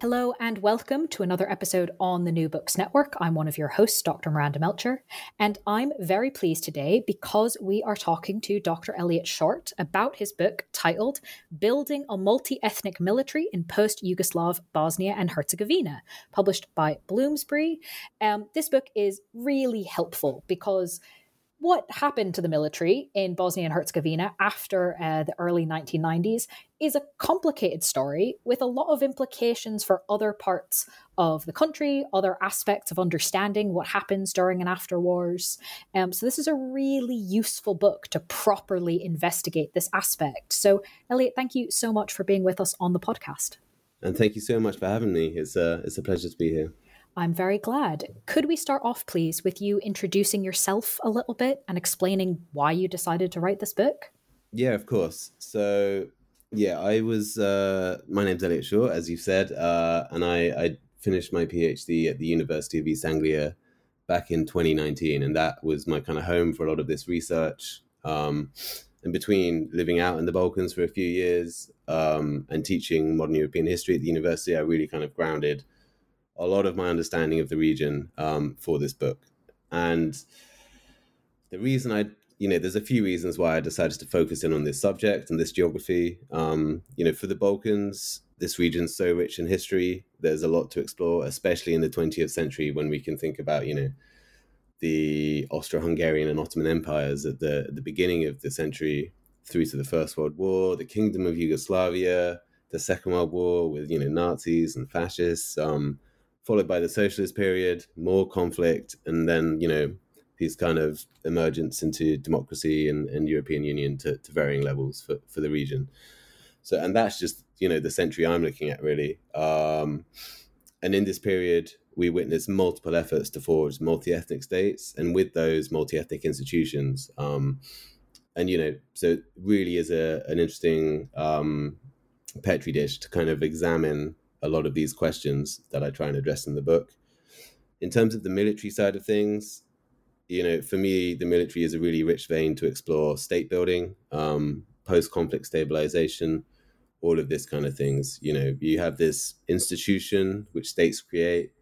Hello and welcome to another episode on the New Books Network. I'm one of your hosts, Dr. Miranda Melcher, and I'm very pleased today because we are talking to Dr. Elliot Short about his book titled Building a Multi Ethnic Military in Post Yugoslav Bosnia and Herzegovina, published by Bloomsbury. Um, this book is really helpful because what happened to the military in Bosnia and Herzegovina after uh, the early 1990s is a complicated story with a lot of implications for other parts of the country, other aspects of understanding what happens during and after wars. Um, so, this is a really useful book to properly investigate this aspect. So, Elliot, thank you so much for being with us on the podcast. And thank you so much for having me. It's a, it's a pleasure to be here. I'm very glad. Could we start off, please, with you introducing yourself a little bit and explaining why you decided to write this book? Yeah, of course. So, yeah, I was, uh, my name's Elliot Short, as you said, uh, and I, I finished my PhD at the University of East Anglia back in 2019, and that was my kind of home for a lot of this research. Um, and between living out in the Balkans for a few years um, and teaching modern European history at the university, I really kind of grounded a lot of my understanding of the region um, for this book. And the reason I, you know, there's a few reasons why I decided to focus in on this subject and this geography. Um, you know, for the Balkans, this region's so rich in history. There's a lot to explore, especially in the 20th century when we can think about, you know, the Austro-Hungarian and Ottoman empires at the the beginning of the century through to the First World War, the Kingdom of Yugoslavia, the Second World War with you know Nazis and fascists. Um, followed by the socialist period, more conflict, and then you know these kind of emergence into democracy and, and European Union to, to varying levels for, for the region. So, and that's just you know the century I'm looking at really. Um, and in this period, we witnessed multiple efforts to forge multi-ethnic states, and with those multi-ethnic institutions. Um, and you know, so it really is a an interesting um, petri dish to kind of examine a lot of these questions that I try and address in the book. In terms of the military side of things, you know, for me, the military is a really rich vein to explore state building, um, post conflict stabilization, all of this kind of things. You know, you have this institution which states create.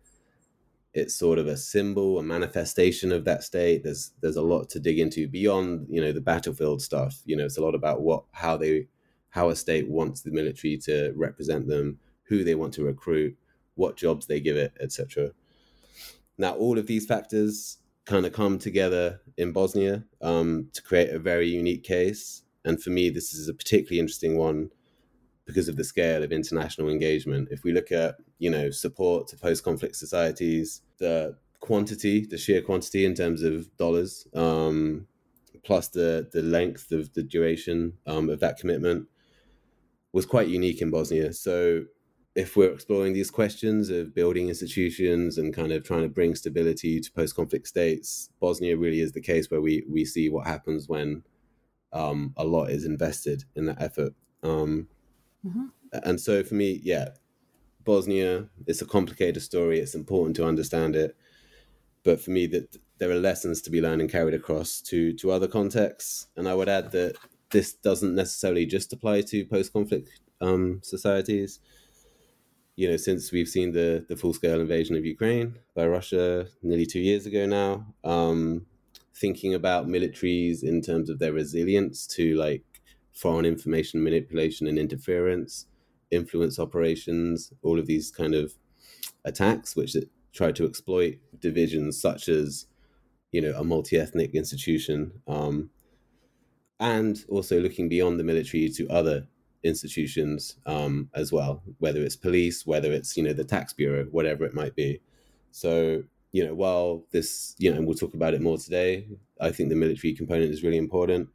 It's sort of a symbol, a manifestation of that state. There's there's a lot to dig into beyond you know the battlefield stuff. You know, it's a lot about what how they how a state wants the military to represent them, who they want to recruit, what jobs they give it, etc. Now, all of these factors kind of come together in Bosnia um, to create a very unique case. And for me, this is a particularly interesting one because of the scale of international engagement. If we look at, you know, support to post-conflict societies, the quantity, the sheer quantity in terms of dollars, um, plus the the length of the duration um, of that commitment, was quite unique in Bosnia. So if we're exploring these questions of building institutions and kind of trying to bring stability to post-conflict states, Bosnia really is the case where we we see what happens when um, a lot is invested in that effort. Um, mm-hmm. And so for me, yeah, Bosnia it's a complicated story. It's important to understand it, but for me, that there are lessons to be learned and carried across to to other contexts. And I would add that this doesn't necessarily just apply to post-conflict um, societies you know, since we've seen the the full scale invasion of Ukraine by Russia nearly two years ago now, um, thinking about militaries in terms of their resilience to like foreign information manipulation and interference, influence operations, all of these kind of attacks which try to exploit divisions such as, you know, a multi ethnic institution. Um, and also looking beyond the military to other institutions um, as well, whether it's police, whether it's you know the tax bureau, whatever it might be. So you know, while this you know, and we'll talk about it more today, I think the military component is really important.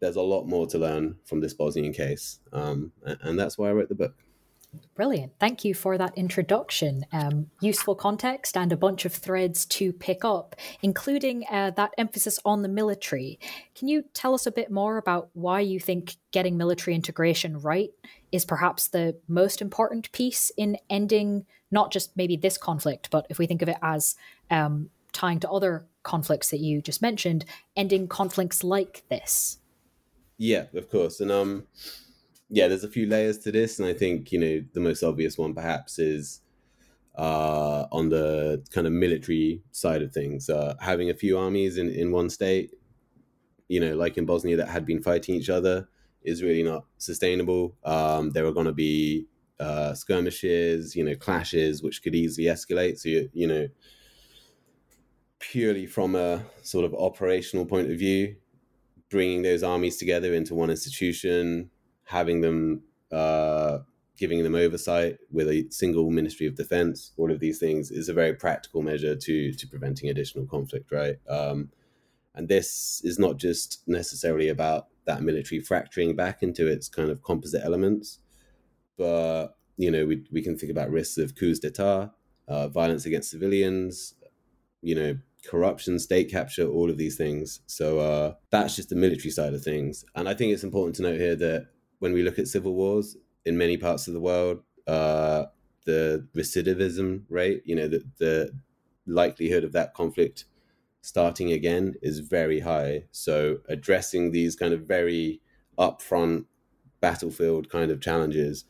There's a lot more to learn from this Bosnian case, um, and that's why I wrote the book. Brilliant. Thank you for that introduction. Um, useful context and a bunch of threads to pick up, including uh, that emphasis on the military. Can you tell us a bit more about why you think getting military integration right is perhaps the most important piece in ending not just maybe this conflict, but if we think of it as um, tying to other conflicts that you just mentioned, ending conflicts like this? Yeah, of course. And um, yeah, there's a few layers to this, and I think you know the most obvious one perhaps is uh, on the kind of military side of things. Uh, having a few armies in in one state, you know, like in Bosnia, that had been fighting each other, is really not sustainable. Um, there are going to be uh, skirmishes, you know, clashes, which could easily escalate. So you you know, purely from a sort of operational point of view, bringing those armies together into one institution having them uh, giving them oversight with a single ministry of defense all of these things is a very practical measure to to preventing additional conflict right? Um, and this is not just necessarily about that military fracturing back into its kind of composite elements but you know we, we can think about risks of coups d'etat uh, violence against civilians you know corruption state capture all of these things. So uh, that's just the military side of things. And i think it's important to note here that when we look at civil wars in many parts of the world, uh, the recidivism rate, you know, the, the likelihood of that conflict starting again is very high. So addressing these kind of very upfront battlefield kind of challenges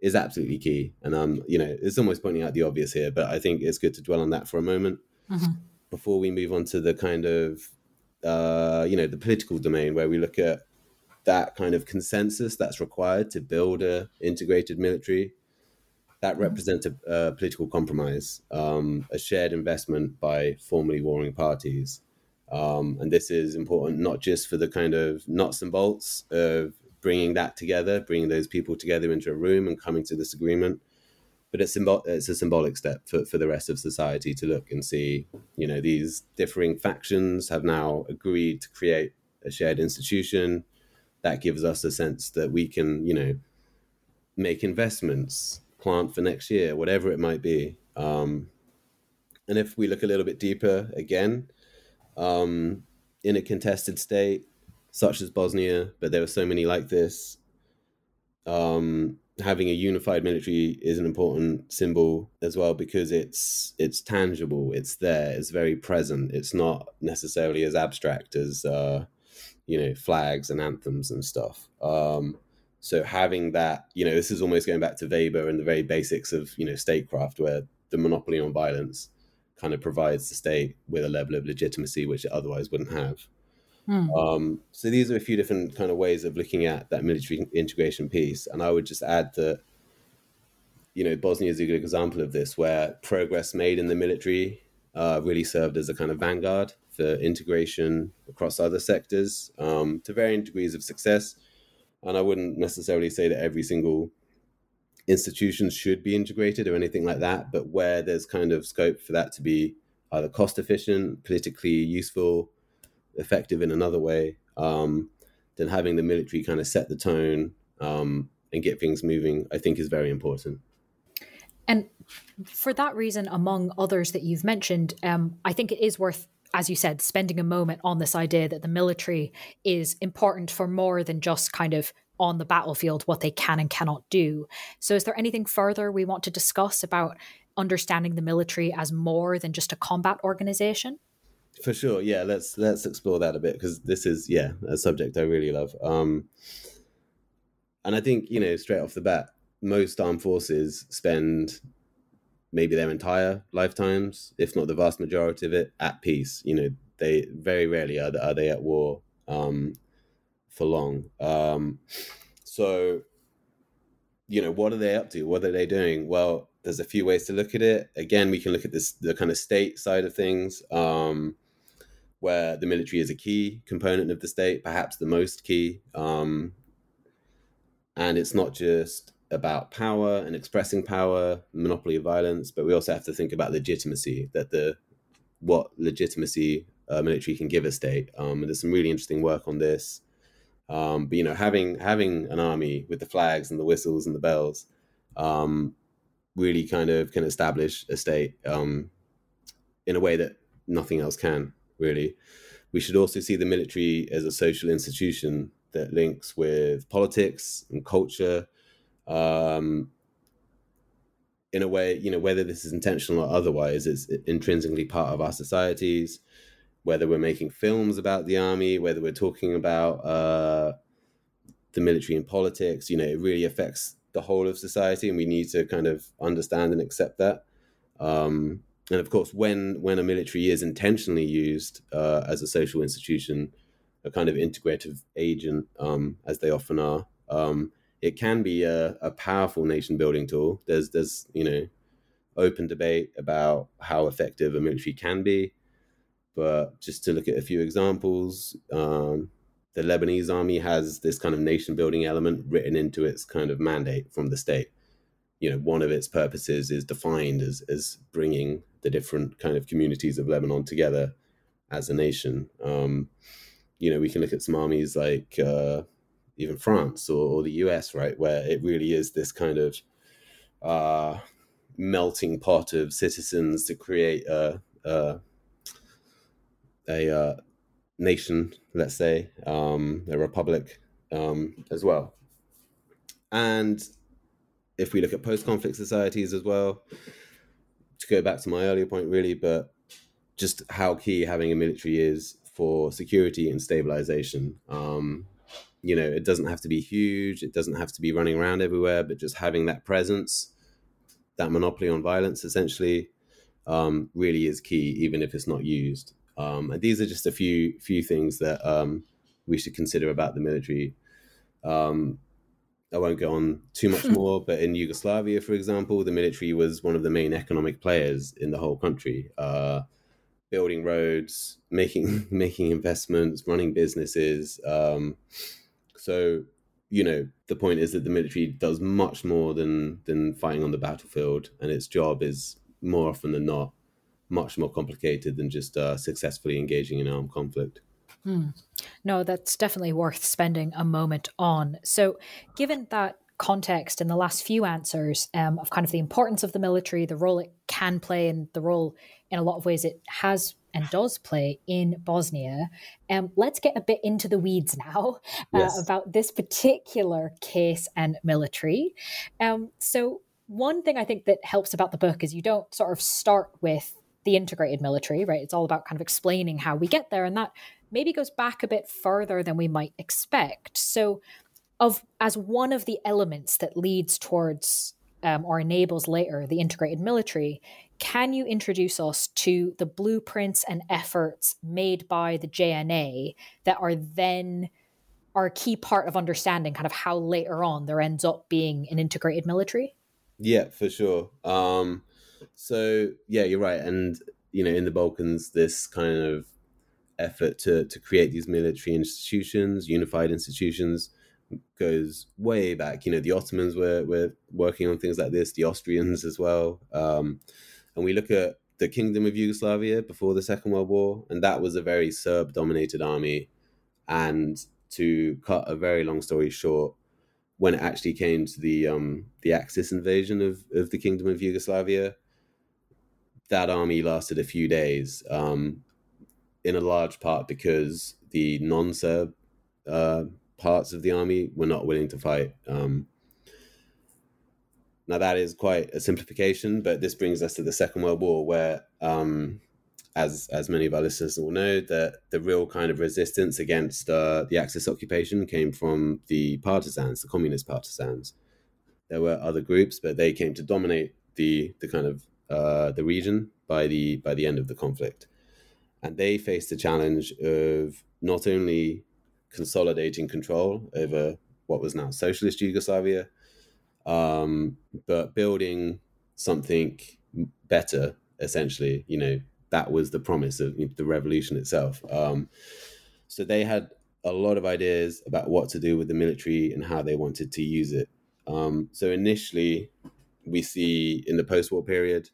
is absolutely key. And um, you know, it's almost pointing out the obvious here, but I think it's good to dwell on that for a moment mm-hmm. before we move on to the kind of uh, you know, the political domain where we look at that kind of consensus that's required to build a integrated military that mm-hmm. represents a, a political compromise, um, a shared investment by formerly warring parties. Um, and this is important not just for the kind of nuts and bolts of bringing that together, bringing those people together into a room and coming to this agreement, but it's, symbol- it's a symbolic step for, for the rest of society to look and see, you know, these differing factions have now agreed to create a shared institution that gives us a sense that we can, you know, make investments, plant for next year, whatever it might be. Um, and if we look a little bit deeper again, um, in a contested state such as Bosnia, but there are so many like this, um, having a unified military is an important symbol as well because it's it's tangible, it's there, it's very present. It's not necessarily as abstract as uh, you know flags and anthems and stuff. Um, so having that you know this is almost going back to weber and the very basics of you know statecraft where the monopoly on violence kind of provides the state with a level of legitimacy which it otherwise wouldn't have. Hmm. um, so these are a few different kind of ways of looking at that military integration piece and i would just add that you know bosnia is a good example of this where progress made in the military uh, really served as a kind of vanguard for integration across other sectors um, to varying degrees of success. And I wouldn't necessarily say that every single institution should be integrated or anything like that, but where there's kind of scope for that to be either cost efficient, politically useful, effective in another way, um, then having the military kind of set the tone um, and get things moving, I think is very important. And for that reason, among others that you've mentioned, um, I think it is worth as you said, spending a moment on this idea that the military is important for more than just kind of on the battlefield what they can and cannot do. So, is there anything further we want to discuss about understanding the military as more than just a combat organization? For sure, yeah. Let's let's explore that a bit because this is yeah a subject I really love. Um, and I think you know straight off the bat, most armed forces spend maybe their entire lifetimes, if not the vast majority of it, at peace. You know, they very rarely are, are they at war um, for long. Um, so, you know, what are they up to? What are they doing? Well, there's a few ways to look at it. Again, we can look at this the kind of state side of things, um, where the military is a key component of the state, perhaps the most key. Um, and it's not just about power and expressing power, monopoly of violence, but we also have to think about legitimacy. That the what legitimacy uh, military can give a state. Um, there's some really interesting work on this. Um, but you know, having having an army with the flags and the whistles and the bells um, really kind of can establish a state um, in a way that nothing else can, really. We should also see the military as a social institution that links with politics and culture um, in a way, you know, whether this is intentional or otherwise, it's intrinsically part of our societies. Whether we're making films about the army, whether we're talking about uh, the military and politics, you know, it really affects the whole of society, and we need to kind of understand and accept that. Um, and of course, when when a military is intentionally used uh, as a social institution, a kind of integrative agent, um, as they often are, um, it can be a, a powerful nation building tool. There's there's you know open debate about how effective a military can be, but just to look at a few examples, um, the Lebanese army has this kind of nation building element written into its kind of mandate from the state. You know, one of its purposes is defined as as bringing the different kind of communities of Lebanon together as a nation. Um, you know, we can look at some armies like uh, even France or, or, the US, right, where it really is this kind of uh, melting pot of citizens to create a a, a uh, nation, let's say, um, a republic um, as well. And if we look at post-conflict societies as well, to go back to my earlier point, really, but just how key having a military is for security and stabilization. Um, you know, it doesn't have to be huge, it doesn't have to be running around everywhere, but just having that presence, that monopoly on violence, essentially, um, really is key, even if it's not used. Um, and these are just a few few things that um, we should consider about the military. Um, I won't go on too much more, but in Yugoslavia, for example, the military was one of the main economic players in the whole country. Uh, building roads, making making investments, running businesses. Um, so you know the point is that the military does much more than than fighting on the battlefield, and its job is more often than not much more complicated than just uh, successfully engaging in armed conflict. Hmm. No, that's definitely worth spending a moment on. So, given that context in the last few answers um, of kind of the importance of the military, the role it can play, and the role in a lot of ways it has and does play in Bosnia. Um, let's get a bit into the weeds now uh, yes. about this particular case and military. Um, so, one thing I think that helps about the book is you don't sort of start with the integrated military, right? It's all about kind of explaining how we get there. And that maybe goes back a bit further than we might expect. So, of as one of the elements that leads towards um, or enables later the integrated military, can you introduce us to the blueprints and efforts made by the JNA that are then are a key part of understanding kind of how later on there ends up being an integrated military? Yeah, for sure. Um, so yeah, you're right, and you know, in the Balkans, this kind of effort to to create these military institutions, unified institutions, goes way back. You know, the Ottomans were were working on things like this, the Austrians as well, um, and we look at the Kingdom of Yugoslavia before the Second World War, and that was a very Serb-dominated army. And to cut a very long story short, when it actually came to the um, the Axis invasion of, of the Kingdom of Yugoslavia, that army lasted a few days, um, in a large part because the non-Serb uh, parts of the army were not willing to fight. Um, now that is quite a simplification, but this brings us to the Second World War, where, um, as as many of our listeners will know, that the real kind of resistance against uh, the Axis occupation came from the partisans, the communist partisans. There were other groups, but they came to dominate the the kind of uh, the region by the by the end of the conflict, and they faced the challenge of not only consolidating control over what was now socialist Yugoslavia, um, but building something better. Essentially, you know that was the promise of the revolution itself. Um, so they had a lot of ideas about what to do with the military and how they wanted to use it. Um, so initially, we see in the post-war period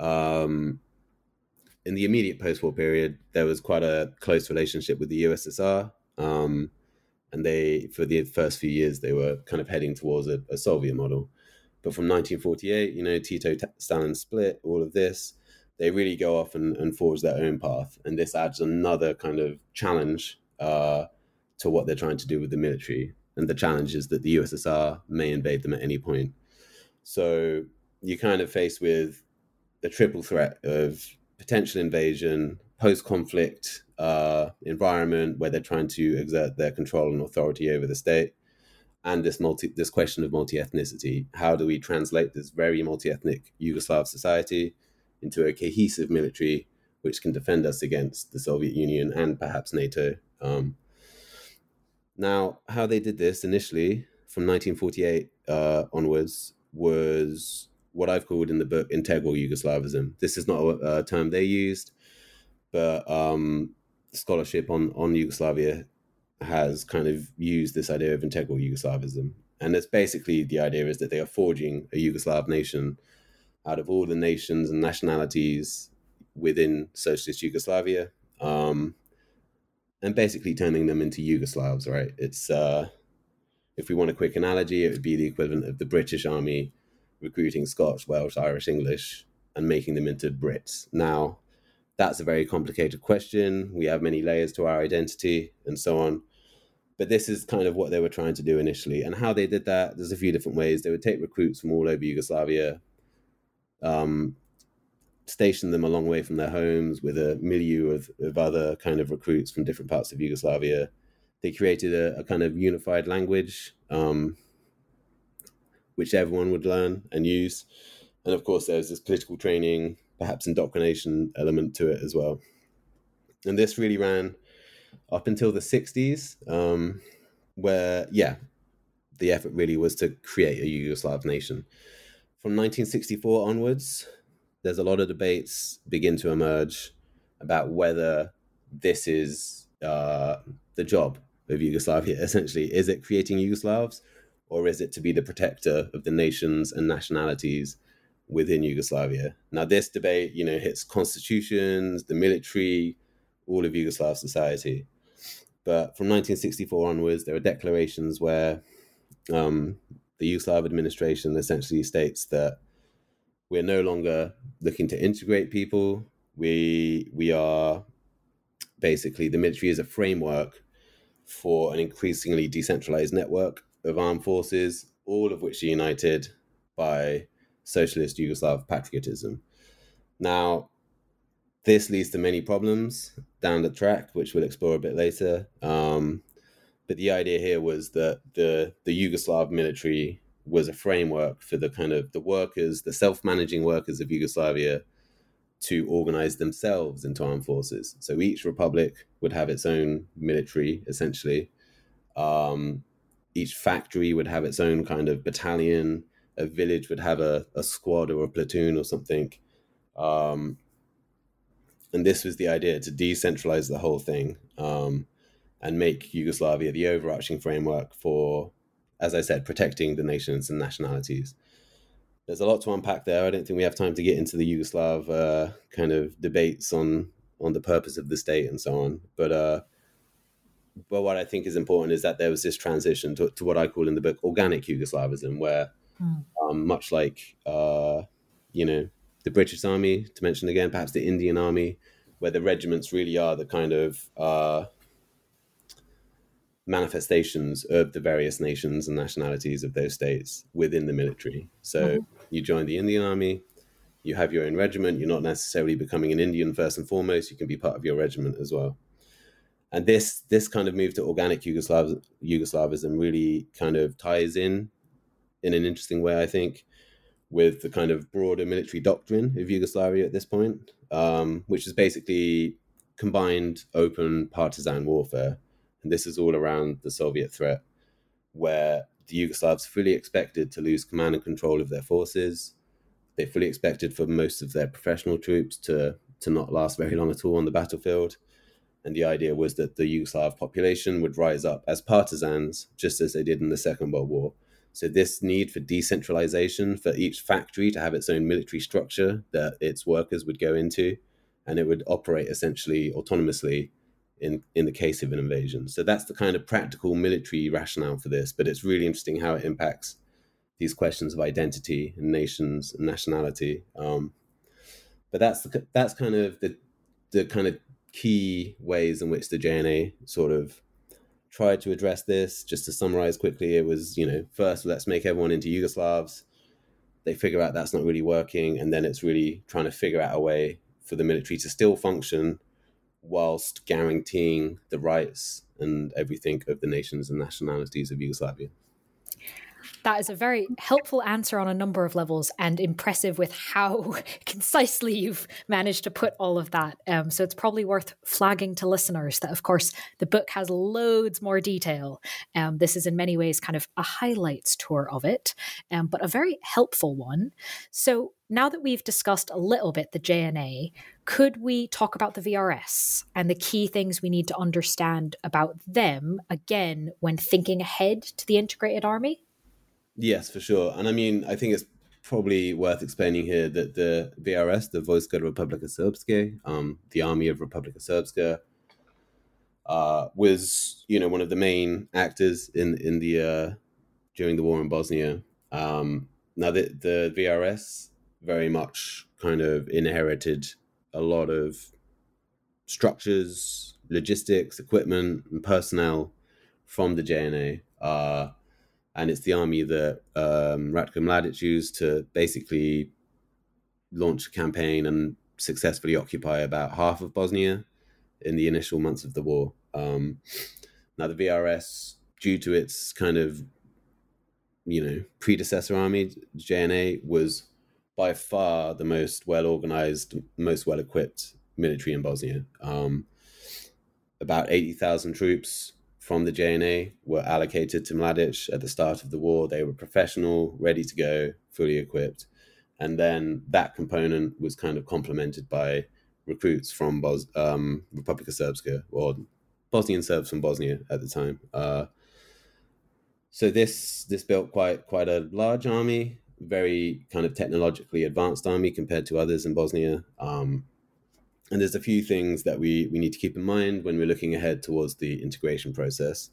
um, in the immediate post-war period, there was quite a close relationship with the USSR, um, and they, for the first few years, they were kind of heading towards a, a Soviet model. But from 1948, you know, Tito Stalin split, all of this, they really go off and, and forge their own path. And this adds another kind of challenge uh, to what they're trying to do with the military. And the challenge is that the USSR may invade them at any point. So you're kind of faced with a triple threat of potential invasion, post conflict uh, environment where they're trying to exert their control and authority over the state, and this multi this question of multi ethnicity. How do we translate this very multi ethnic Yugoslav society into a cohesive military which can defend us against the Soviet Union and perhaps NATO? Um, now, how they did this initially from 1948 uh, onwards was what I've called in the book integral Yugoslavism. This is not a, a term they used, but um, scholarship on on Yugoslavia has kind of used this idea of integral Yugoslavism, and it's basically the idea is that they are forging a Yugoslav nation out of all the nations and nationalities within socialist Yugoslavia, um, and basically turning them into Yugoslavs. Right? It's uh, if we want a quick analogy, it would be the equivalent of the British Army recruiting Scots, Welsh, Irish, English, and making them into Brits. Now, that's a very complicated question. We have many layers to our identity and so on. But this is kind of what they were trying to do initially. And how they did that, there's a few different ways. They would take recruits from all over Yugoslavia, um, station them a long way from their homes with a milieu of, of other kind of recruits from different parts of Yugoslavia. They created a, a kind of unified language. Um, which everyone would learn and use. And of course, there was this political training, perhaps indoctrination element to it as well. And this really ran up until the 60s, um, where, yeah, the effort really was to create a Yugoslav nation. From 1964 onwards, there's a lot of debates begin to emerge about whether this is uh, the job of Yugoslavia, essentially. Is it creating Yugoslavs or is it to be the protector of the nations and nationalities within Yugoslavia? Now, this debate, you know, hits constitutions, the military, all of Yugoslav society. But from 1964 onwards, there are declarations where um, the Yugoslav administration essentially states that we're no longer looking to integrate people. We we are basically the military is a framework for an increasingly decentralized network of armed forces, all of which are united by socialist Yugoslav patriotism. Now, this leads to many problems down the track, which we'll explore a bit later. Um, but the idea here was that the the Yugoslav military was a framework for the kind of the workers, the self-managing workers of Yugoslavia, to organize themselves into armed forces. So each republic would have its own military, essentially, um, each factory would have its own kind of battalion. A village would have a, a squad or a platoon or something. Um, and this was the idea to decentralize the whole thing um, and make Yugoslavia the overarching framework for, as I said, protecting the nations and nationalities. There's a lot to unpack there. I don't think we have time to get into the Yugoslav uh, kind of debates on on the purpose of the state and so on. But uh, but what I think is important is that there was this transition to, to what I call in the book organic Yugoslavism, where mm. um, much like uh, you know the British Army, to mention again, perhaps the Indian Army, where the regiments really are the kind of uh, manifestations of the various nations and nationalities of those states within the military. So mm-hmm. you join the Indian Army, you have your own regiment. You're not necessarily becoming an Indian first and foremost. You can be part of your regiment as well and this this kind of move to organic Yugoslav Yugoslavism really kind of ties in in an interesting way, I think, with the kind of broader military doctrine of Yugoslavia at this point, um, which is basically combined open partisan warfare, and this is all around the Soviet threat, where the Yugoslavs fully expected to lose command and control of their forces. They fully expected for most of their professional troops to to not last very long at all on the battlefield and the idea was that the Yugoslav population would rise up as partisans, just as they did in the Second World War. So, this need for decentralization, for each factory to have its own military structure that its workers would go into, and it would operate essentially autonomously in, in the case of an invasion. So, that's the kind of practical military rationale for this. But it's really interesting how it impacts these questions of identity and nations and nationality. Um, but that's the, that's kind of the the kind of key ways in which the JNA sort of tried to address this. Just to summarize quickly, it was you know first let's make everyone into Yugoslavs. They figure out that's not really working, and then it's really trying to figure out a way for the military to still function whilst guaranteeing the rights and everything of the nations and nationalities of Yugoslavia. That is a very helpful answer on a number of levels and impressive with how concisely you've managed to put all of that. Um, so it's probably worth flagging to listeners that, of course, the book has loads more detail. Um, this is in many ways kind of a highlights tour of it, um, but a very helpful one. So now that we've discussed a little bit the JNA, could we talk about the VRS and the key things we need to understand about them again when thinking ahead to the integrated army? Yes, for sure. And I mean, I think it's probably worth explaining here that the VRS, the Vojska Republika Srpske, um, the Army of Republika Srpska, uh, was you know one of the main actors in in the uh, during the war in Bosnia. Um, now the the VRS very much kind of inherited a lot of structures, logistics, equipment, and personnel from the JNA. Uh, and it's the army that um, Ratko Mladic used to basically launch a campaign and successfully occupy about half of Bosnia in the initial months of the war. Um, now, the VRS, due to its kind of you know predecessor army, JNA, was by far the most well organized, most well equipped military in Bosnia. Um, about eighty thousand troops from the JNA were allocated to Mladic at the start of the war. They were professional, ready to go, fully equipped. And then that component was kind of complemented by recruits from Bos- um, Republika Srpska or Bosnian Serbs from Bosnia at the time. Uh, so this this built quite quite a large army, very kind of technologically advanced army compared to others in Bosnia. Um, and there's a few things that we, we need to keep in mind when we're looking ahead towards the integration process.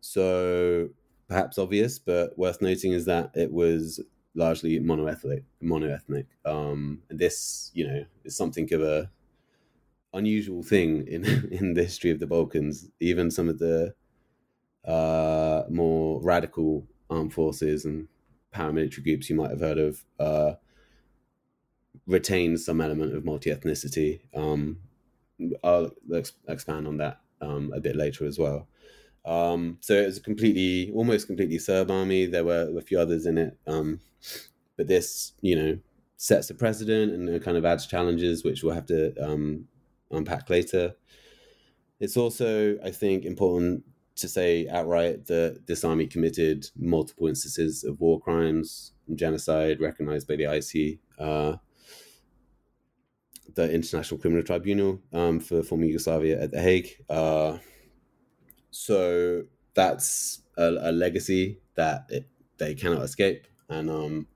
So, perhaps obvious, but worth noting is that it was largely monoethnic. Monoethnic. Um, and this, you know, is something of a unusual thing in in the history of the Balkans. Even some of the uh, more radical armed forces and paramilitary groups you might have heard of uh, retains some element of multi ethnicity. Um, I'll ex- expand on that um, a bit later as well. Um, so it was a completely, almost completely Serb army. There were a few others in it, um, but this, you know, sets a precedent and kind of adds challenges, which we'll have to um, unpack later. It's also, I think, important to say outright that this army committed multiple instances of war crimes and genocide recognized by the IC. Uh, the International Criminal Tribunal um, for former Yugoslavia at The Hague. Uh, so that's a, a legacy that it, they cannot escape. And um,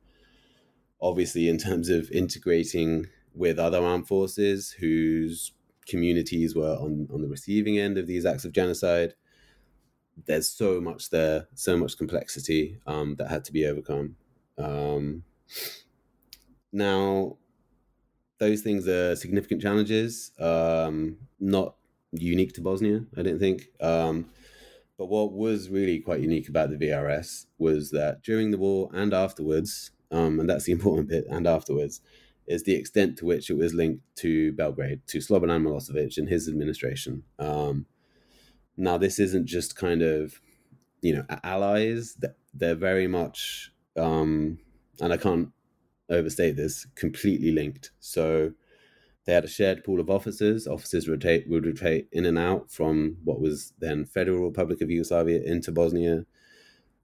obviously, in terms of integrating with other armed forces whose communities were on, on the receiving end of these acts of genocide, there's so much there, so much complexity um, that had to be overcome. Um, now, those things are significant challenges, um, not unique to Bosnia, I don't think. Um, but what was really quite unique about the VRS was that during the war and afterwards, um, and that's the important bit, and afterwards, is the extent to which it was linked to Belgrade, to Slobodan Milosevic and his administration. Um, now, this isn't just kind of, you know, allies. They're very much, um, and I can't overstate this, completely linked. So they had a shared pool of officers. Officers rotate would rotate in and out from what was then Federal Republic of Yugoslavia into Bosnia.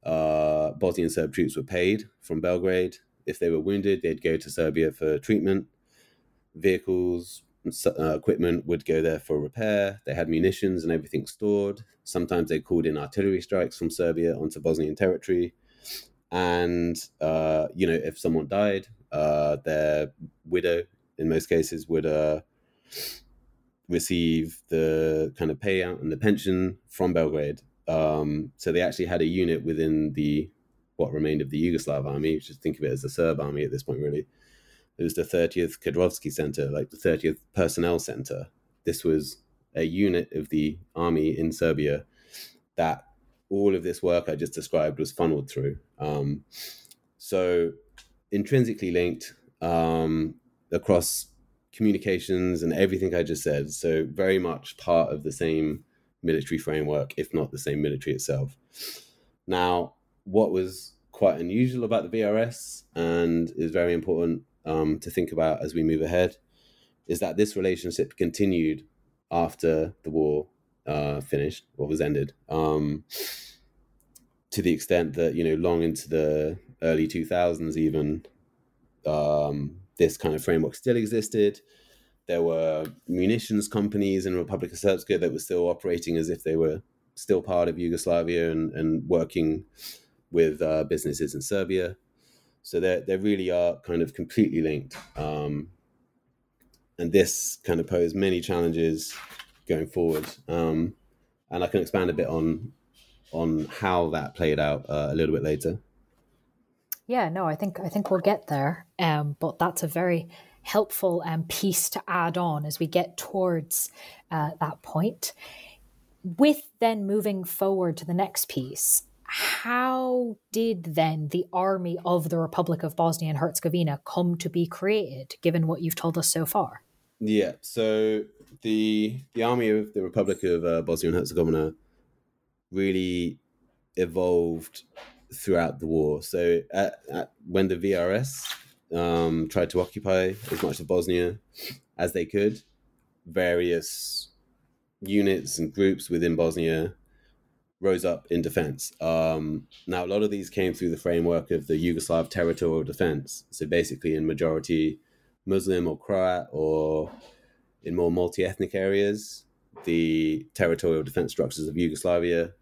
Uh, Bosnian Serb troops were paid from Belgrade. If they were wounded, they'd go to Serbia for treatment. Vehicles, uh, equipment would go there for repair. They had munitions and everything stored. Sometimes they called in artillery strikes from Serbia onto Bosnian territory and uh, you know if someone died uh, their widow in most cases would uh, receive the kind of payout and the pension from belgrade um, so they actually had a unit within the what remained of the Yugoslav army. Just think of it as the Serb army at this point, really. It was the 30th Kadrovski Center, like the 30th Personnel Center. This was a unit of the army in Serbia that all of this work I just described was funneled through. Um, so intrinsically linked um, across communications and everything I just said. So very much part of the same military framework, if not the same military itself. Now, what was quite unusual about the VRS and is very important um, to think about as we move ahead is that this relationship continued after the war uh, finished or was ended. Um, to the extent that you know, long into the early two thousands, even um, this kind of framework still existed. There were munitions companies in Republic of Srpska that were still operating as if they were still part of Yugoslavia and, and working with uh, businesses in Serbia. So they they really are kind of completely linked. Um, and this kind of posed many challenges going forward. Um, and I can expand a bit on on how that played out uh, a little bit later. Yeah, no, I think I think we'll get there. Um, but that's a very helpful um, piece to add on as we get towards uh, that point. With then moving forward to the next piece, how did then the army of the Republic of Bosnia and Herzegovina come to be created, given what you've told us so far? Yeah, so the the army of the Republic of uh, Bosnia and Herzegovina really evolved throughout the war. So at, at, when the VRS um, tried to occupy as much of Bosnia as they could, various units and groups within Bosnia rose up in defense. Um, now, a lot of these came through the framework of the Yugoslav territorial defense. So basically, in majority Muslim or Croat, or in more multi ethnic areas, the territorial defense structures of Yugoslavia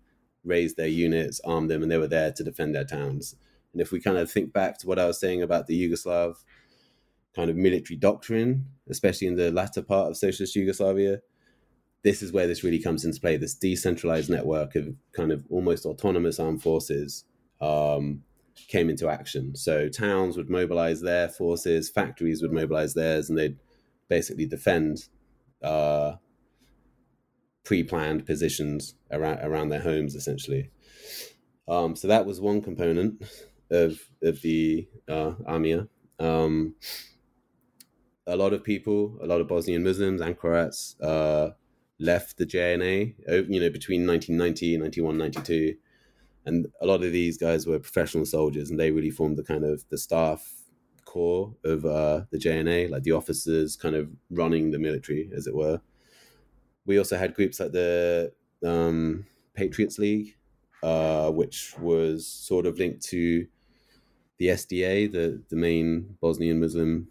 raised their units, armed them, and they were there to defend their towns. And if we kind of think back to what I was saying about the Yugoslav kind of military doctrine, especially in the latter part of socialist Yugoslavia, this is where this really comes into play. This decentralized network of kind of almost autonomous armed forces um, came into action. So towns would mobilize their forces, factories would mobilize theirs, and they'd basically defend uh, pre-planned positions around around their homes essentially. Um, so that was one component of of the uh. Um, a lot of people, a lot of Bosnian Muslims and Croats uh, left the JNA, you know, between 1990, 91, 92. And a lot of these guys were professional soldiers and they really formed the kind of the staff core of uh, the JNA, like the officers kind of running the military, as it were we also had groups like the um, Patriots League, uh, which was sort of linked to the SDA, the the main Bosnian Muslim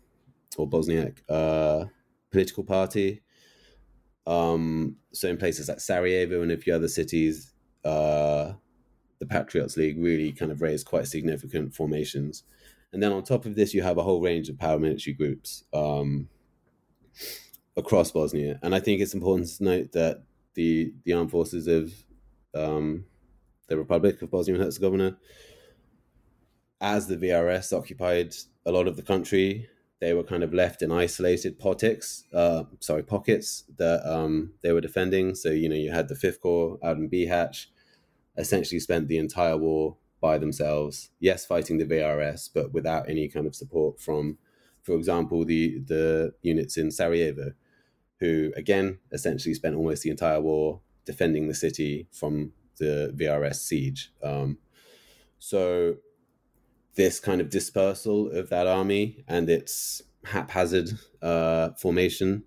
or Bosniak uh, political party. Um, so in places like Sarajevo and a few other cities, uh, the Patriots League really kind of raised quite significant formations. And then on top of this, you have a whole range of paramilitary groups. Um, across Bosnia. And I think it's important to note that the the armed forces of um, the Republic of Bosnia and Herzegovina, as the VRS occupied a lot of the country, they were kind of left in isolated potics, uh, sorry, pockets that um, they were defending. So you know, you had the Fifth Corps out in Bihać, essentially spent the entire war by themselves. Yes, fighting the VRS, but without any kind of support from, for example, the the units in Sarajevo who again essentially spent almost the entire war defending the city from the VRS siege. Um, so this kind of dispersal of that army and its haphazard uh, formation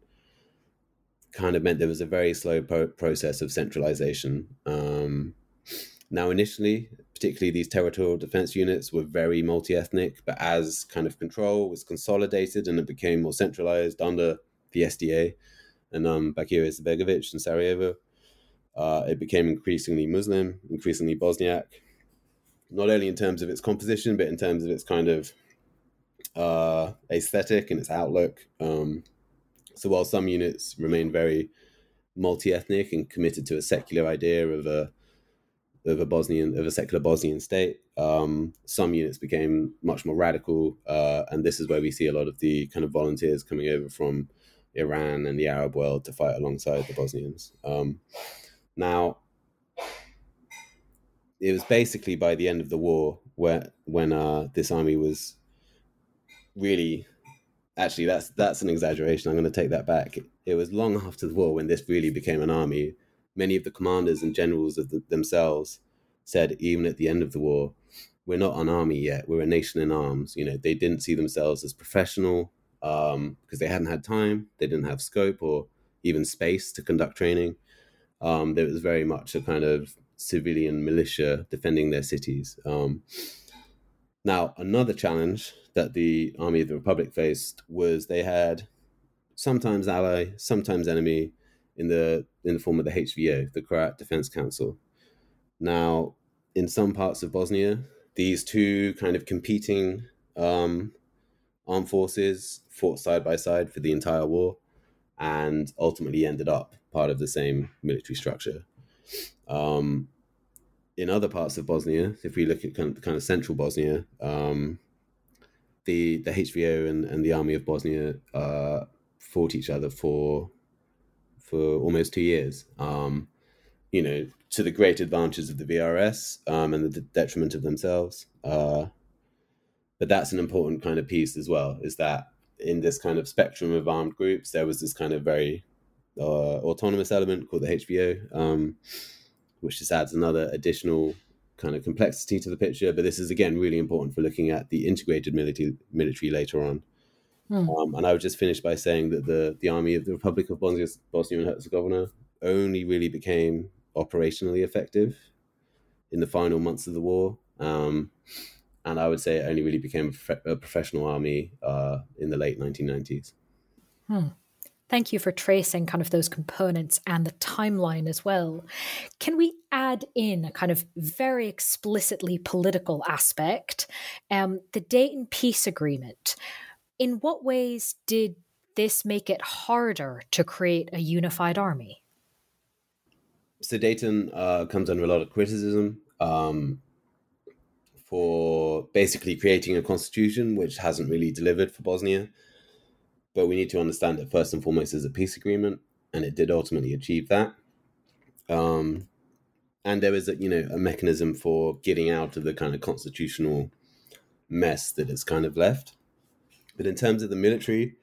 kind of meant there was a very slow pro- process of centralization. Um, now, initially, particularly these territorial defense units were very multi ethnic, but as kind of control was consolidated and it became more centralized under the SDA, and um, Bakir Izetbegovic in Sarajevo. Uh, it became increasingly Muslim, increasingly Bosniak, not only in terms of its composition, but in terms of its kind of uh, aesthetic and its outlook. Um, so while some units remain very multi-ethnic and committed to a secular idea of a of a Bosnian of a secular Bosnian state. Um, some units became much more radical, uh, and this is where we see a lot of the kind of volunteers coming over from Iran and the Arab world to fight alongside the Bosnians. Um, now, it was basically by the end of the war where when uh, this army was really actually that's that's an exaggeration. I'm going to take that back. It was long after the war when this really became an army. Many of the commanders and generals of the, themselves said, even at the end of the war, we're not an army yet. We're a nation in arms. You know, they didn't see themselves as professional um, because they hadn't had time, they didn't have scope or even space to conduct training. Um, there was very much a kind of civilian militia defending their cities. Um, now, another challenge that the Army of the Republic faced was they had sometimes ally, sometimes enemy in the in the form of the HVO, the Croat Defense Council. Now, in some parts of Bosnia, these two kind of competing um, armed forces fought side by side for the entire war and ultimately ended up part of the same military structure. Um, in other parts of Bosnia, if we look at kind of, kind of central Bosnia, um, the the HVO and, and the army of Bosnia uh, fought each other for for almost two years. Um, you know, to the great advantage of the VRS um, and the detriment of themselves. Uh, but that's an important kind of piece as well. Is that in this kind of spectrum of armed groups, there was this kind of very uh, autonomous element called the HVO, um, which just adds another additional kind of complexity to the picture. But this is again really important for looking at the integrated military military later on. Hmm. Um, and I would just finish by saying that the the army of the Republic of Bosnia, Bosnia and Herzegovina only really became operationally effective in the final months of the war. Um, and I would say it only really became a professional army uh, in the late 1990s. Hmm. Thank you for tracing kind of those components and the timeline as well. Can we add in a kind of very explicitly political aspect? Um, the Dayton Peace Agreement. In what ways did this make it harder to create a unified army? So Dayton uh, comes under a lot of criticism um, for basically creating a constitution which hasn't really delivered for Bosnia but we need to understand that first and foremost is a peace agreement, and it did ultimately achieve that. Um, and there is a you know a mechanism for getting out of the kind of constitutional mess that it's kind of left. But in terms of the military,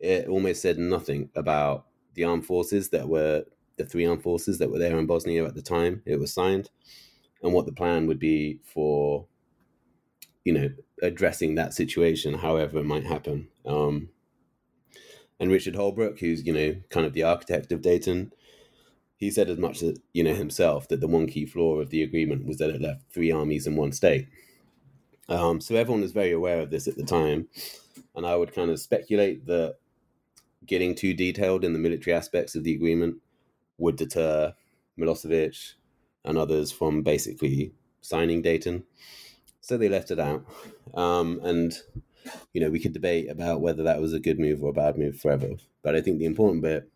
it almost said nothing about the armed forces that were the three armed forces that were there in Bosnia at the time it was signed, and what the plan would be for, you know, addressing that situation, however it might happen. Um, and Richard Holbrooke, who's you know kind of the architect of Dayton, he said as much as you know himself that the one key flaw of the agreement was that it left three armies in one state. Um, so everyone was very aware of this at the time, and I would kind of speculate that getting too detailed in the military aspects of the agreement would deter Milosevic and others from basically signing Dayton. So they left it out. Um, and you know, we could debate about whether that was a good move or a bad move forever. But I think the important bit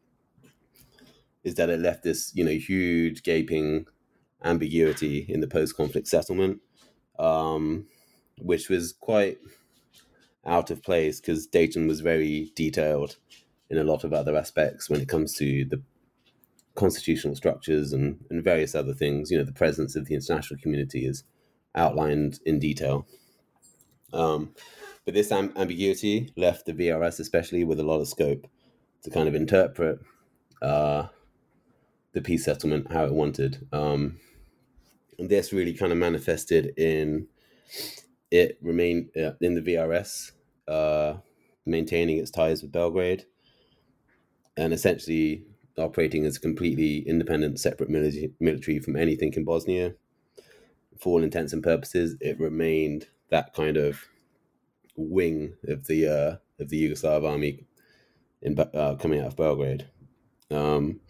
is that it left this, you know, huge gaping ambiguity in the post-conflict settlement, um, which was quite out of place because Dayton was very detailed in a lot of other aspects when it comes to the constitutional structures and, and various other things. You know, the presence of the international community is outlined in detail. Um, but this am- ambiguity left the VRS, especially, with a lot of scope to kind of interpret uh, the peace settlement how it wanted. Um, and this really kind of manifested in it remained uh, in the VRS, uh, maintaining its ties with Belgrade, and essentially operating as a completely independent, separate military, from anything in Bosnia. For all intents and purposes, it remained that kind of wing of the uh, of the Yugoslav army in uh, coming out of Belgrade. Um,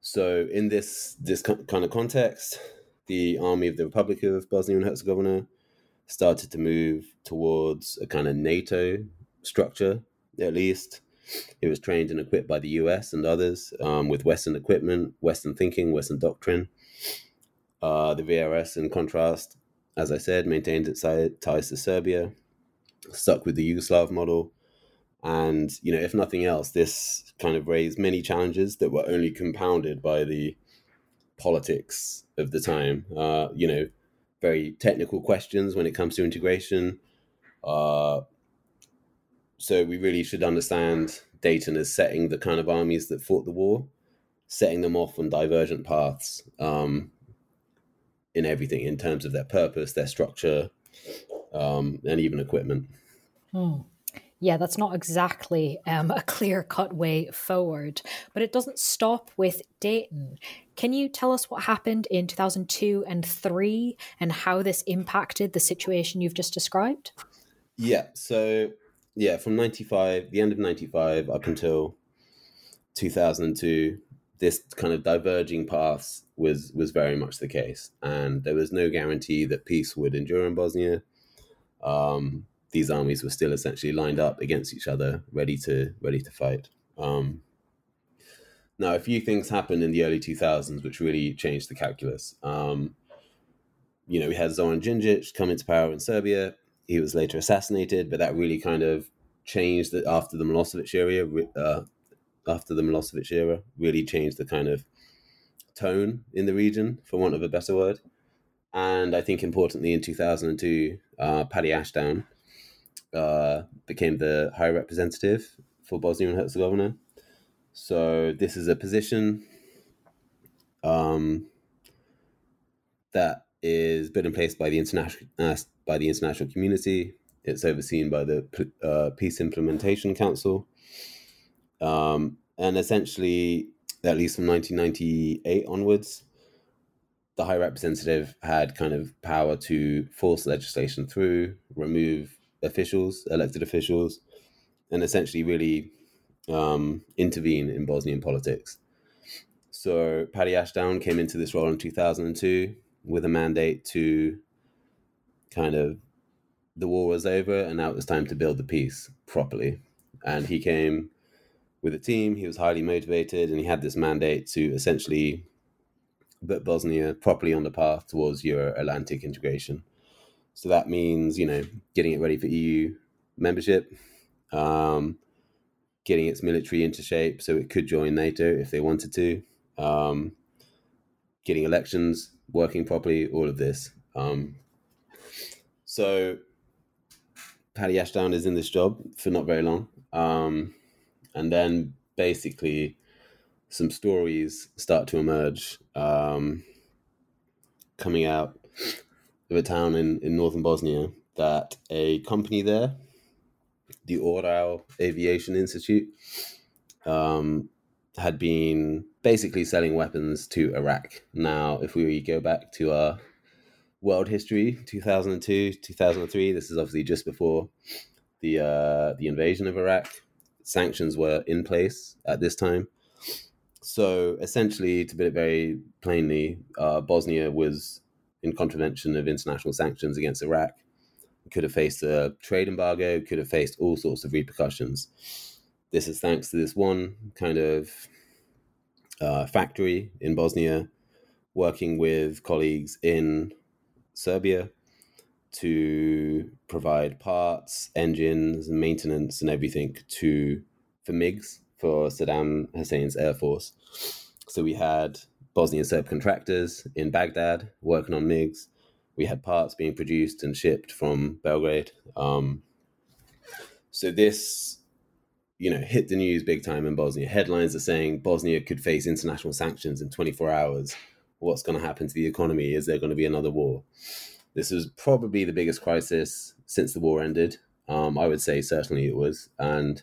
so in this this kind of context, the army of the Republic of Bosnia and Herzegovina started to move towards a kind of NATO structure, at least. It was trained and equipped by the US and others um, with Western equipment, Western thinking, Western doctrine. Uh, the VRS, in contrast, as I said, maintained its ties to Serbia, stuck with the Yugoslav model. And, you know, if nothing else, this kind of raised many challenges that were only compounded by the politics of the time. Uh, you know, very technical questions when it comes to integration. Uh, so we really should understand Dayton as setting the kind of armies that fought the war, setting them off on divergent paths um, in everything in terms of their purpose, their structure, um, and even equipment. Hmm. Yeah, that's not exactly um, a clear cut way forward, but it doesn't stop with Dayton. Can you tell us what happened in 2002 and 3 and how this impacted the situation you've just described? Yeah, so yeah, from 95, the end of 95 up until 2002, this kind of diverging paths was was very much the case, and there was no guarantee that peace would endure in Bosnia. Um, these armies were still essentially lined up against each other, ready to ready to fight. Um, now, a few things happened in the early 2000s which really changed the calculus. Um, you know, we had Zoran Djindjic come into power in Serbia. He was later assassinated, but that really kind of changed the, after the Milosevic era. Uh, after the Milosevic era, really changed the kind of tone in the region, for want of a better word. And I think importantly, in 2002, uh, Paddy Ashdown uh, became the High Representative for Bosnia and Herzegovina. So this is a position um, that is put in place by the international uh, by the international community. It's overseen by the uh, Peace Implementation Council, um, and essentially, at least from 1998 onwards, the High Representative had kind of power to force legislation through, remove officials, elected officials, and essentially really um, intervene in Bosnian politics. So Paddy Ashdown came into this role in 2002 with a mandate to kind of the war was over and now it was time to build the peace properly. And he came with a team, he was highly motivated, and he had this mandate to essentially put Bosnia properly on the path towards Euro Atlantic integration. So that means, you know, getting it ready for EU membership, um, getting its military into shape so it could join NATO if they wanted to, um, getting elections working properly, all of this. Um, so Paddy Ashdown is in this job for not very long. Um, and then basically some stories start to emerge um, coming out of a town in, in northern Bosnia that a company there, the Orao Aviation Institute, um, had been basically selling weapons to Iraq. Now, if we go back to our world history, 2002, 2003, this is obviously just before the uh, the invasion of Iraq. Sanctions were in place at this time. So essentially, to put it very plainly, uh, Bosnia was in contravention of international sanctions against Iraq. Could have faced a trade embargo, could have faced all sorts of repercussions. This is thanks to this one kind of uh, factory in Bosnia working with colleagues in Serbia to provide parts, engines, maintenance, and everything to for MiGs for Saddam Hussein's air force. So we had Bosnian Serb contractors in Baghdad working on MiGs. We had parts being produced and shipped from Belgrade. Um, so this, you know, hit the news big time in Bosnia. Headlines are saying Bosnia could face international sanctions in 24 hours. What's going to happen to the economy? Is there going to be another war? This was probably the biggest crisis since the war ended. Um, I would say certainly it was, and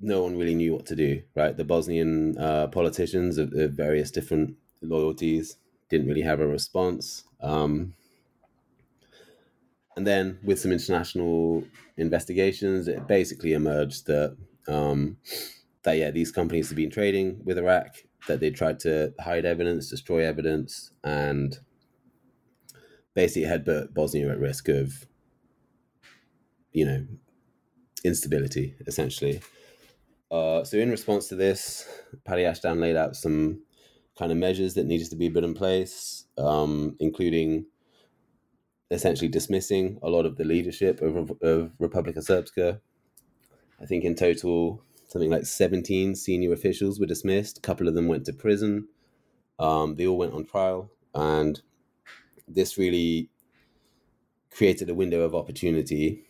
no one really knew what to do. Right, the Bosnian uh, politicians of, of, various different loyalties didn't really have a response. Um, and then, with some international investigations, it basically emerged that um, that yeah, these companies had been trading with Iraq, that they tried to hide evidence, destroy evidence, and basically had put Bosnia at risk of, you know, instability essentially. Uh, so in response to this, Paddy Ashdown laid out some kind of measures that needed to be put in place, um, including essentially dismissing a lot of the leadership of, of Republika Srpska. I think in total, something like 17 senior officials were dismissed. A couple of them went to prison. Um, they all went on trial. And this really created a window of opportunity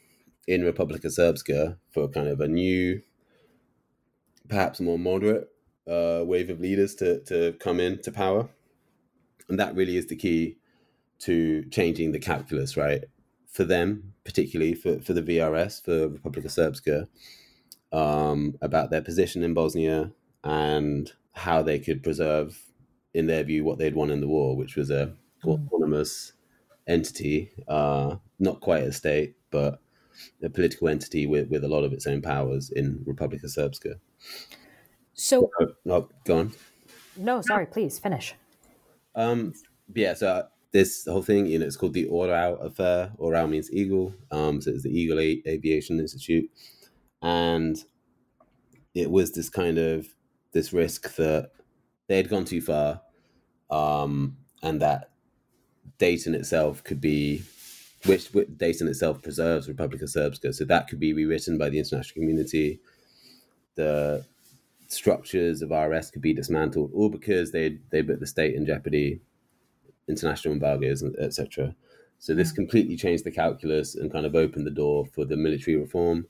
in Republika Srpska for kind of a new, perhaps more moderate uh, wave of leaders to, to come into power. And that really is the key to changing the calculus, right? For them, particularly for, for the VRS, for Republika Srpska, um, about their position in Bosnia and how they could preserve, in their view, what they'd won in the war, which was a mm. autonomous entity, uh, not quite a state, but a political entity with, with a lot of its own powers in Republika Srpska. So, oh, oh, go on. No, sorry, please finish. Um, yeah, so this whole thing, you know, it's called the Orao affair. Orao means eagle, um, so it's the Eagle Aviation Institute, and it was this kind of this risk that they had gone too far, um, and that Dayton itself could be, which, which Dayton itself preserves Republika Srpska, so that could be rewritten by the international community. The structures of RS could be dismantled, all because they they put the state in jeopardy international embargoes, etc. So this completely changed the calculus and kind of opened the door for the military reform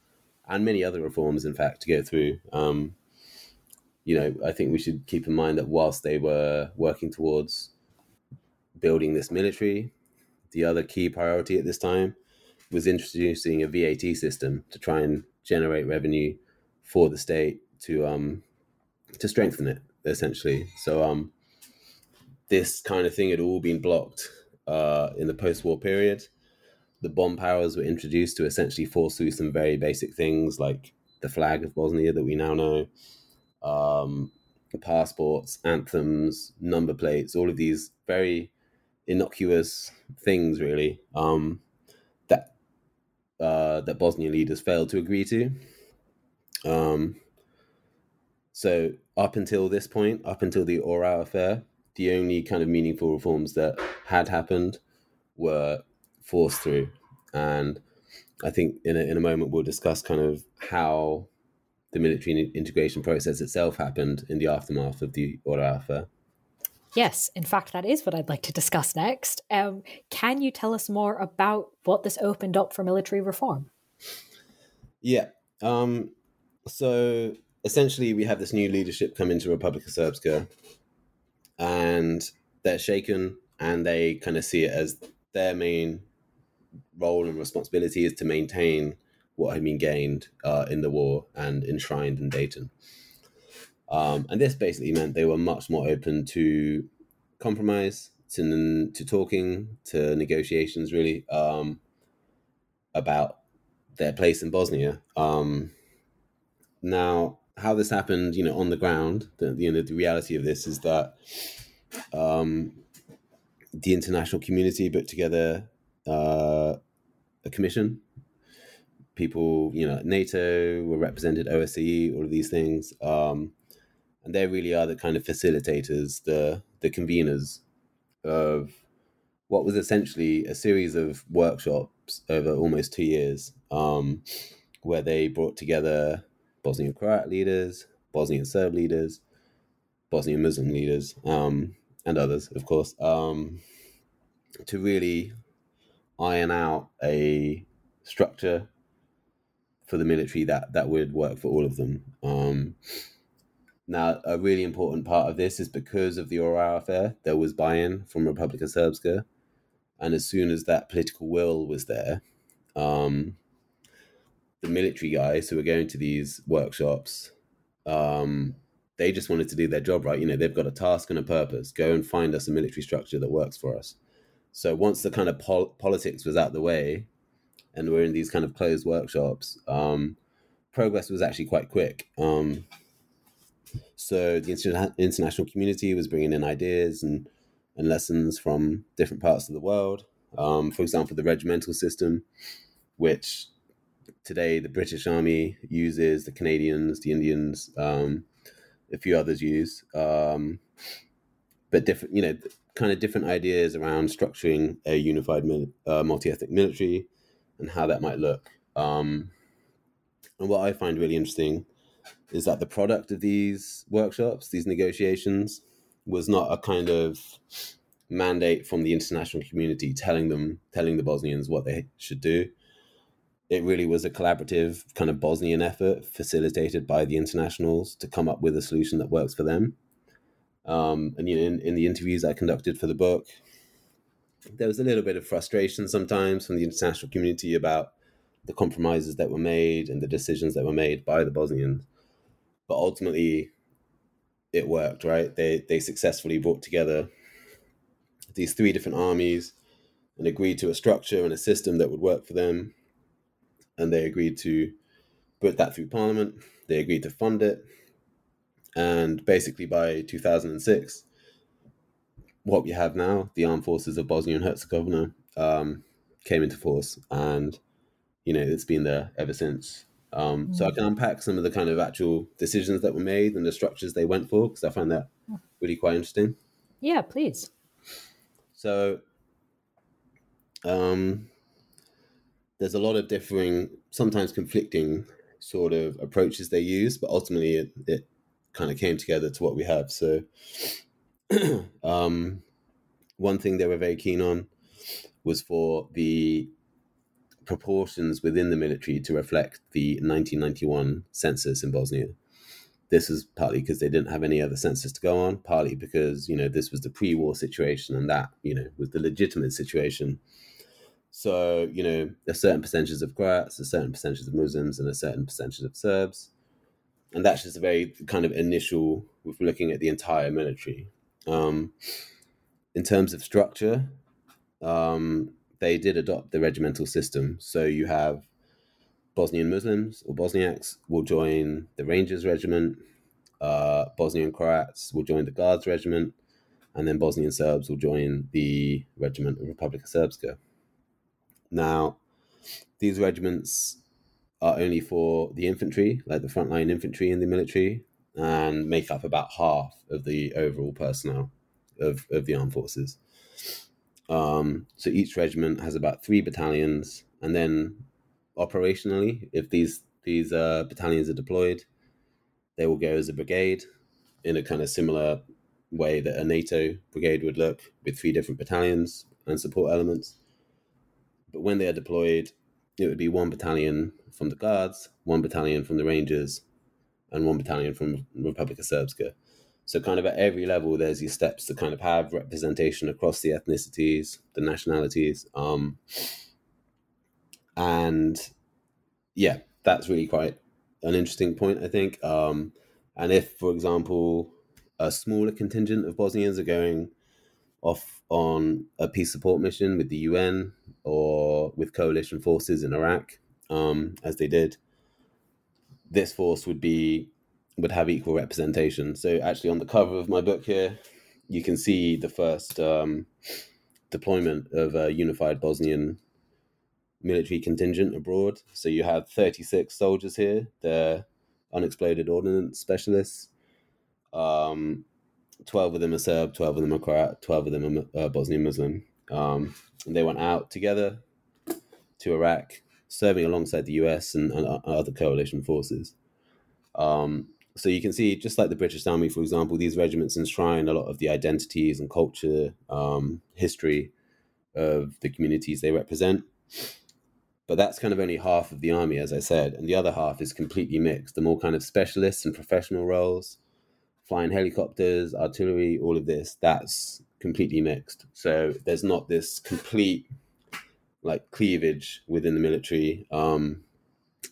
and many other reforms, in fact, to go through. Um, you know, I think we should keep in mind that whilst they were working towards building this military, the other key priority at this time was introducing a VAT system to try and generate revenue for the state to um, to strengthen it essentially. So um, this kind of thing had all been blocked uh, in the post-war period. The Bonn powers were introduced to essentially force through some very basic things like the flag of Bosnia that we now know, um, passports, anthems, number plates, all of these very innocuous things, really, um, that uh, that Bosnian leaders failed to agree to. Um, so up until this point, up until the Orao affair, the only kind of meaningful reforms that had happened were forced through. And I think in a, in a moment we'll discuss kind of how the military integration process itself happened in the aftermath of the Orao affair. Yes, in fact, that is what I'd like to discuss next. Um, can you tell us more about what this opened up for military reform? Yeah. Um, so essentially, we have this new leadership come into Republika Srpska and they're shaken and they kind of see it as their main role and responsibility is to maintain what had been gained uh, in the war and enshrined in Dayton. Um, and this basically meant they were much more open to compromise, to, to talking, to negotiations, really, um, about their place in Bosnia. Um, now, how this happened, you know, on the ground, the, you know, the reality of this is that um, the international community put together uh, a commission. People, you know, NATO were represented, OSCE, all of these things, um, and they really are the kind of facilitators, the the conveners of what was essentially a series of workshops over almost two years, um, where they brought together Bosnian Croat leaders, Bosnian Serb leaders, Bosnian Muslim leaders, um, and others, of course, um, to really iron out a structure for the military that that would work for all of them. Um, now, a really important part of this is because of the Orao affair, there was buy-in from Republika Srpska, and as soon as that political will was there, um, the military guys who were going to these workshops, um, they just wanted to do their job right. You know, they've got a task and a purpose. Go and find us a military structure that works for us. So once the kind of pol- politics was out the way, and we're in these kind of closed workshops, um, progress was actually quite quick. Um, so the inter- international community was bringing in ideas and and lessons from different parts of the world. Um, for example, the regimental system, which today the British Army uses, the Canadians, the Indians, um, a few others use. Um, but different, you know, kind of different ideas around structuring a unified uh, multi-ethnic military and how that might look. Um, and what I find really interesting is that the product of these workshops, these negotiations, was not a kind of mandate from the international community telling them, telling the Bosnians what they should do. It really was a collaborative kind of Bosnian effort facilitated by the internationals to come up with a solution that works for them. Um, and you know, in, in the interviews I conducted for the book, there was a little bit of frustration sometimes from the international community about the compromises that were made and the decisions that were made by the Bosnians. But ultimately, it worked, right? They they successfully brought together these three different armies and agreed to a structure and a system that would work for them. And they agreed to put that through parliament. They agreed to fund it. And basically, by 2006, what we have now, the armed forces of Bosnia and Herzegovina, um, came into force. And, you know, it's been there ever since. Um, mm-hmm. So I mm. can unpack some of the kind of actual decisions that were made and the structures they went for, because I find that really quite interesting. Yeah, please. So um, there's a lot of differing, sometimes conflicting sort of approaches they use, but ultimately it, it kind of came together to what we have. So um, one thing they were very keen on was for the proportions within the military to reflect the 1991 census in Bosnia. This is partly because they didn't have any other census to go on, partly because, you know, this was the pre war situation and that, you know, was the legitimate situation. So, you know, a certain percentages of Croats, a certain percentages of Muslims, and a certain percentage of Serbs. And that's just a very kind of initial, if we're looking at the entire military. Um, in terms of structure, um, they did adopt the regimental system. So you have Bosnian Muslims or Bosniaks will join the Rangers Regiment, uh, Bosnian Croats will join the Guards Regiment, and then Bosnian Serbs will join the Regiment of Republika Srpska. Now, these regiments are only for the infantry, like the frontline infantry in the military, and make up about half of the overall personnel of, of the armed forces. Um, so each regiment has about three battalions, and then operationally, if these these uh, battalions are deployed, they will go as a brigade in a kind of similar way that a NATO brigade would look, with three different battalions and support elements. But when they are deployed, it would be one battalion from the Guards, one battalion from the Rangers, and one battalion from Republika Srpska. So, kind of at every level, there's these steps to kind of have representation across the ethnicities, the nationalities. Um, and yeah, that's really quite an interesting point, I think. Um, and if, for example, a smaller contingent of Bosnians are going off on a peace support mission with the UN or with coalition forces in Iraq, um, as they did, this force would be would have equal representation. So actually, on the cover of my book here, you can see the first um, deployment of a unified Bosnian military contingent abroad. So you have 36 soldiers here. They're unexploded ordnance specialists. Um, 12 of them are Serb, 12 of them are Croat, 12 of them are uh, Bosnian Muslim. Um, and they went out together to Iraq, serving alongside the US and, and other coalition forces. Um, so you can see, just like the British Army, for example, these regiments enshrine a lot of the identities and culture, um, history of the communities they represent. But that's kind of only half of the army, as I said, and the other half is completely mixed. The more kind of specialists and professional roles, flying helicopters, artillery, all of this, that's completely mixed. So there's not this complete like cleavage within the military. Um,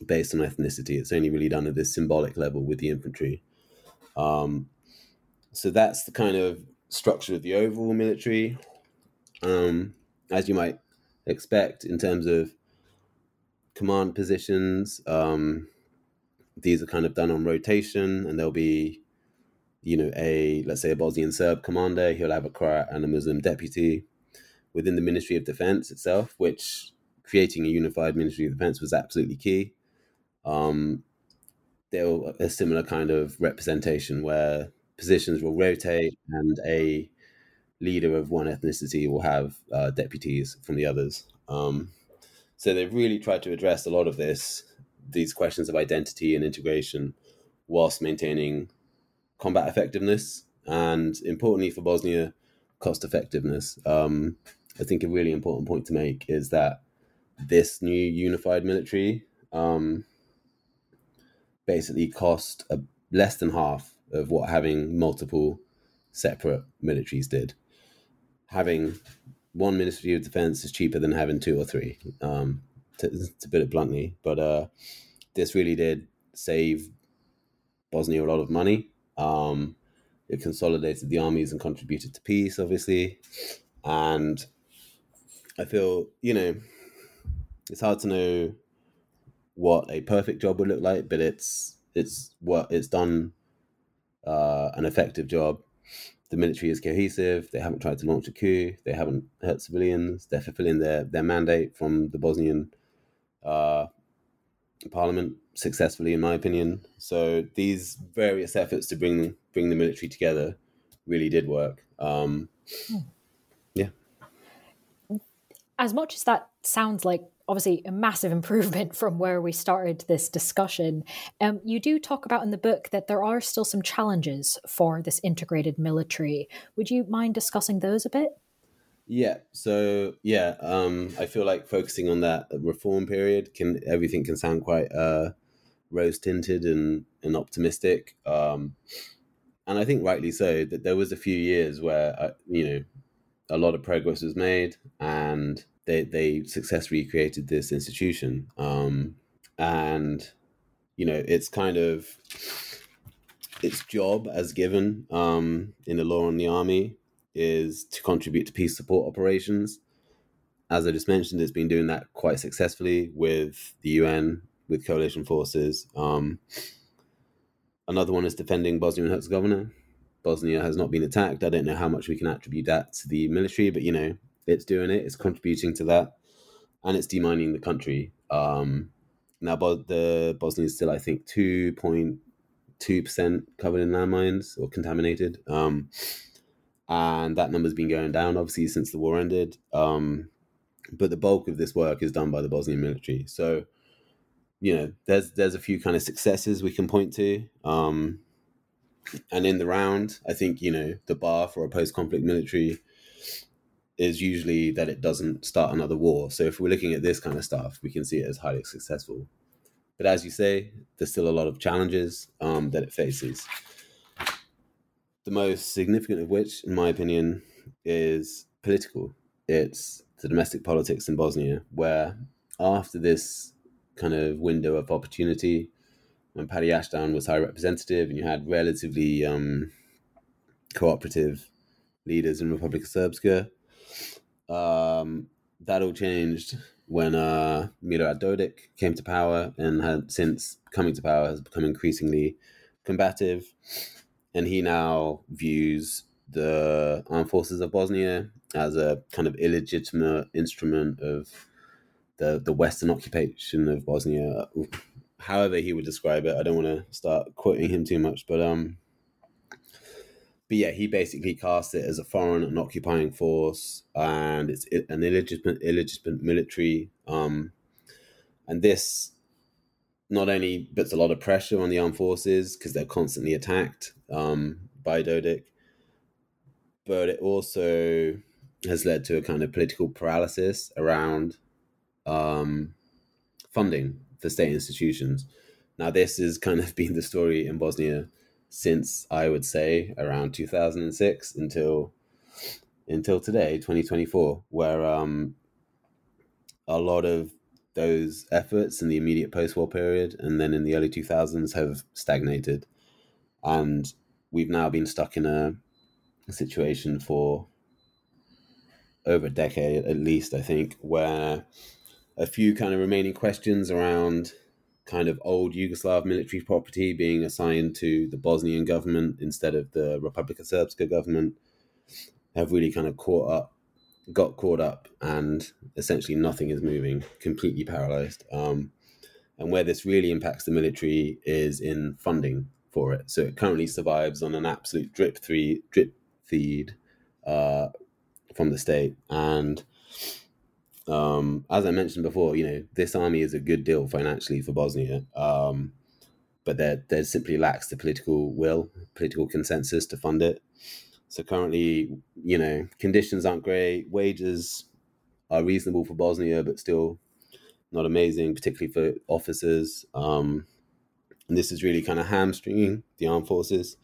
based on ethnicity. It's only really done at this symbolic level with the infantry. Um, so that's the kind of structure of the overall military. Um, as you might expect, in terms of command positions, um, these are kind of done on rotation, and there'll be, you know, a let's say a Bosnian Serb commander. He'll have a Croat and a Muslim deputy within the Ministry of Defense itself, which creating a unified Ministry of Defense was absolutely key um, there a similar kind of representation where positions will rotate and a leader of one ethnicity will have uh, deputies from the others. Um, so they've really tried to address a lot of this, these questions of identity and integration, whilst maintaining combat effectiveness and, importantly for Bosnia, cost effectiveness. Um, I think a really important point to make is that this new unified military um, basically cost a, less than half of what having multiple separate militaries did. Having one Ministry of Defense is cheaper than having two or three, um, to, to put it bluntly. But uh, this really did save Bosnia a lot of money. Um, it consolidated the armies and contributed to peace, obviously. And I feel, you know, it's hard to know what a perfect job would look like, but it's it's what it's done uh, an effective job. The military is cohesive. They haven't tried to launch a coup. They haven't hurt civilians. They're fulfilling their their mandate from the Bosnian uh, parliament successfully, in my opinion. So these various efforts to bring bring the military together really did work. Um, hmm. Yeah. As much as that sounds like obviously a massive improvement from where we started this discussion. Um, you do talk about in the book that there are still some challenges for this integrated military. Would you mind discussing those a bit? Yeah. So yeah, um, I feel like focusing on that reform period can everything can sound quite uh, rose tinted and and optimistic. Um, and I think rightly so that there was a few years where uh, you know a lot of progress was made and they they successfully created this institution, um, and you know it's kind of its job as given um, in the law on the army is to contribute to peace support operations. As I just mentioned, it's been doing that quite successfully with the UN, with coalition forces. Um, another one is defending Bosnia and Herzegovina. Bosnia has not been attacked. I don't know how much we can attribute that to the military, but you know, it's doing it. It's contributing to that, and it's demining the country. Um, now, the Bosnia is still, I think, two point two percent covered in landmines or contaminated, um, and that number's been going down obviously since the war ended. Um, but the bulk of this work is done by the Bosnian military. So, you know, there's there's a few kind of successes we can point to. Um, and in the round, I think you know the bar for a post-conflict military is usually that it doesn't start another war. So if we're looking at this kind of stuff, we can see it as highly successful. But as you say, there's still a lot of challenges um, that it faces. The most significant of which, in my opinion, is political. It's the domestic politics in Bosnia, where after this kind of window of opportunity, when Paddy Ashdown was High Representative and you had relatively um, cooperative leaders in Republika Srpska, um, that all changed when uh, Milorad Dodik came to power and had since coming to power has become increasingly combative. And he now views the armed forces of Bosnia as a kind of illegitimate instrument of the, the Western occupation of Bosnia. However, he would describe it. I don't want to start quoting him too much, but um, but yeah, he basically cast it as a foreign and occupying force, and it's an illegitimate, illegitimate military. Um, and this not only puts a lot of pressure on the armed forces because they're constantly attacked um, by Dodik, but it also has led to a kind of political paralysis around um, funding for state institutions. Now, this has kind of been the story in Bosnia since I would say around 2006 until until today, 2024, where um, a lot of those efforts in the immediate post-war period and then in the early 2000s have stagnated, and we've now been stuck in a, a situation for over a decade at least, I think, where a few kind of remaining questions around kind of old Yugoslav military property being assigned to the Bosnian government instead of the Republika Srpska government have really kind of caught up, got caught up, and essentially nothing is moving, completely paralyzed. Um, and where this really impacts the military is in funding for it. So it currently survives on an absolute drip three drip feed uh, from the state. And um, as I mentioned before, you know, this army is a good deal financially for Bosnia, um, but there there simply lacks the political will, political consensus to fund it. So currently, you know, conditions aren't great. Wages are reasonable for Bosnia, but still not amazing, particularly for officers. Um, and this is really kind of hamstringing the armed forces.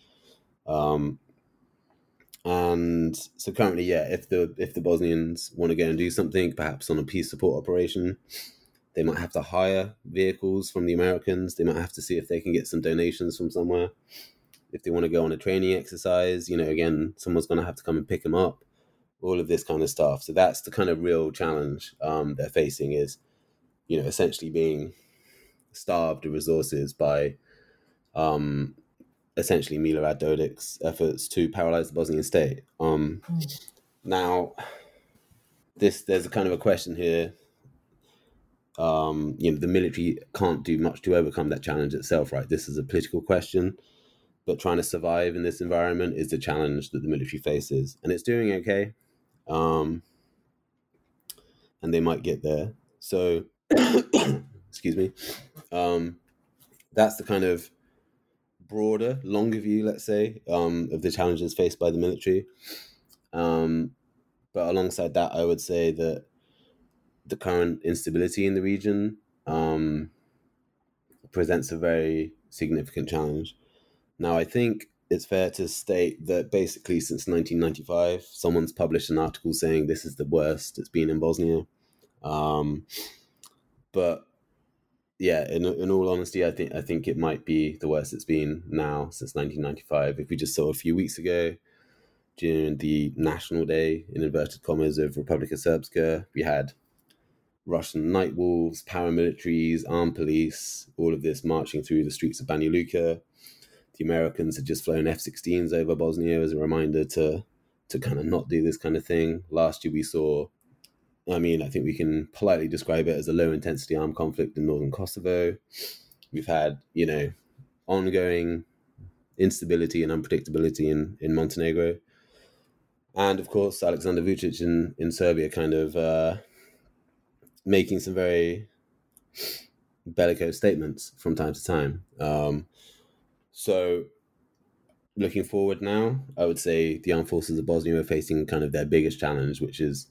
Um, and so currently, yeah, if the if the Bosnians want to go and do something, perhaps on a peace support operation, they might have to hire vehicles from the Americans. They might have to see if they can get some donations from somewhere. If they want to go on a training exercise, you know, again, someone's going to have to come and pick them up. All of this kind of stuff. So that's the kind of real challenge um, they're facing is, you know, essentially being starved of resources by um, essentially Milorad Dodik's efforts to paralyze the Bosnian state. Um, mm. Now, this there's a kind of a question here. Um, you know, the military can't do much to overcome that challenge itself, right? This is a political question, but trying to survive in this environment is the challenge that the military faces, and it's doing okay. Um, and they might get there. So, excuse me. Um, that's the kind of broader, longer view, let's say, um, of the challenges faced by the military. Um, but alongside that, I would say that the current instability in the region um, presents a very significant challenge. Now, I think it's fair to state that basically since 1995, someone's published an article saying this is the worst it's been in Bosnia. Um, but yeah, in in all honesty, I think I think it might be the worst it's been now since 1995. If we just saw a few weeks ago during the National Day in inverted commas of Republika Srpska, we had Russian night wolves, paramilitaries, armed police, all of this marching through the streets of Banja Luka. The Americans had just flown F-16s over Bosnia as a reminder to to kind of not do this kind of thing. Last year we saw I mean, I think we can politely describe it as a low intensity armed conflict in northern Kosovo. We've had, you know, ongoing instability and unpredictability in, in Montenegro. And of course, Alexander Vucic in, in Serbia kind of uh, making some very bellicose statements from time to time. Um, so, looking forward now, I would say the armed forces of Bosnia are facing kind of their biggest challenge, which is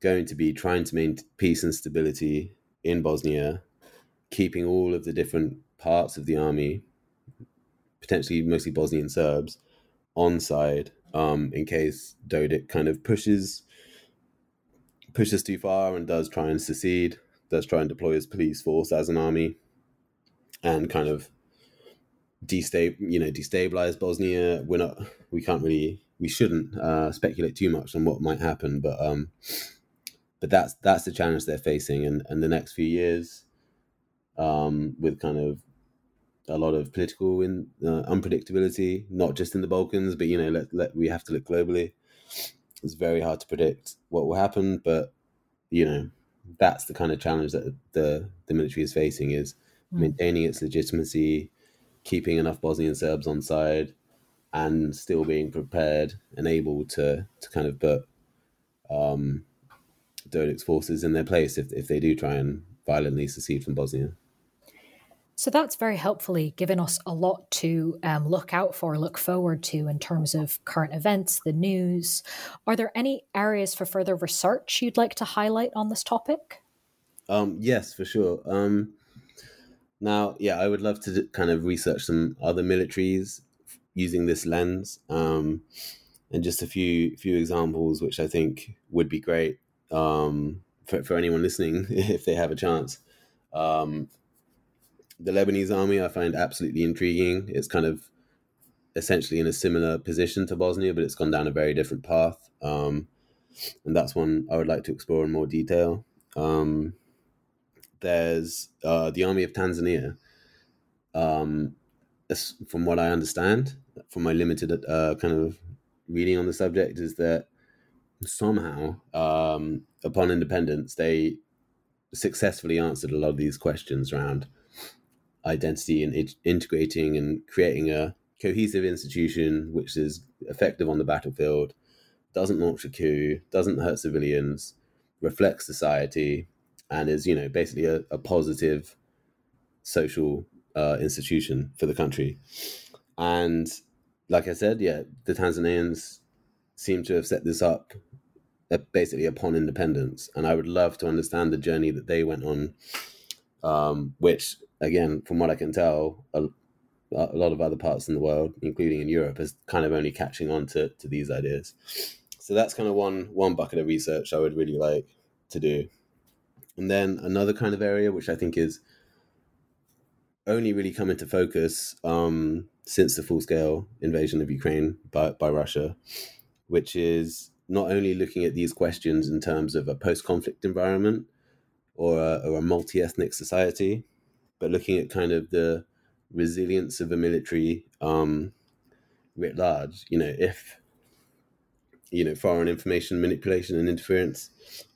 going to be trying to maintain peace and stability in Bosnia, keeping all of the different parts of the army, potentially mostly Bosnian Serbs, on side um, in case Dodik kind of pushes pushes too far and does try and secede, does try and deploy his police force as an army, and kind of destab you know destabilize Bosnia. We're not we can't really we shouldn't uh, speculate too much on what might happen, but um, but that's that's the challenge they're facing, and and the next few years, um, with kind of a lot of political in, uh, unpredictability, not just in the Balkans, but you know, let, let we have to look globally. It's very hard to predict what will happen, but you know, that's the kind of challenge that the the military is facing is mm. maintaining its legitimacy, keeping enough Bosnian Serbs on side, and still being prepared and able to to kind of put um, Dodik's forces in their place if, if they do try and violently secede from Bosnia. So that's very helpfully given us a lot to um, look out for, look forward to in terms of current events, the news. Are there any areas for further research you'd like to highlight on this topic? Um, yes, for sure. Um, now, yeah, I would love to kind of research some other militaries using this lens, um, and just a few few examples, which I think would be great um, for, for anyone listening if they have a chance. Um, the Lebanese army I find absolutely intriguing. It's kind of essentially in a similar position to Bosnia, but it's gone down a very different path. Um, and that's one I would like to explore in more detail. Um, there's uh, the army of Tanzania. Um, from what I understand, from my limited uh, kind of reading on the subject, is that somehow, um, upon independence, they successfully answered a lot of these questions around identity and it- integrating and creating a cohesive institution which is effective on the battlefield, doesn't launch a coup, doesn't hurt civilians, reflects society, and is you know basically a, a positive social uh, institution for the country. And like I said, yeah, the Tanzanians seem to have set this up uh, basically upon independence, and I would love to understand the journey that they went on, um, which again, from what I can tell, a, a lot of other parts in the world, including in Europe, is kind of only catching on to, to these ideas. So that's kind of one one bucket of research I would really like to do. And then another kind of area which I think is only really come into focus um, since the full scale invasion of Ukraine by, by Russia, which is not only looking at these questions in terms of a post conflict environment or a, or a multi ethnic society, but looking at kind of the resilience of a military um, writ large. You know, if you know foreign information manipulation and interference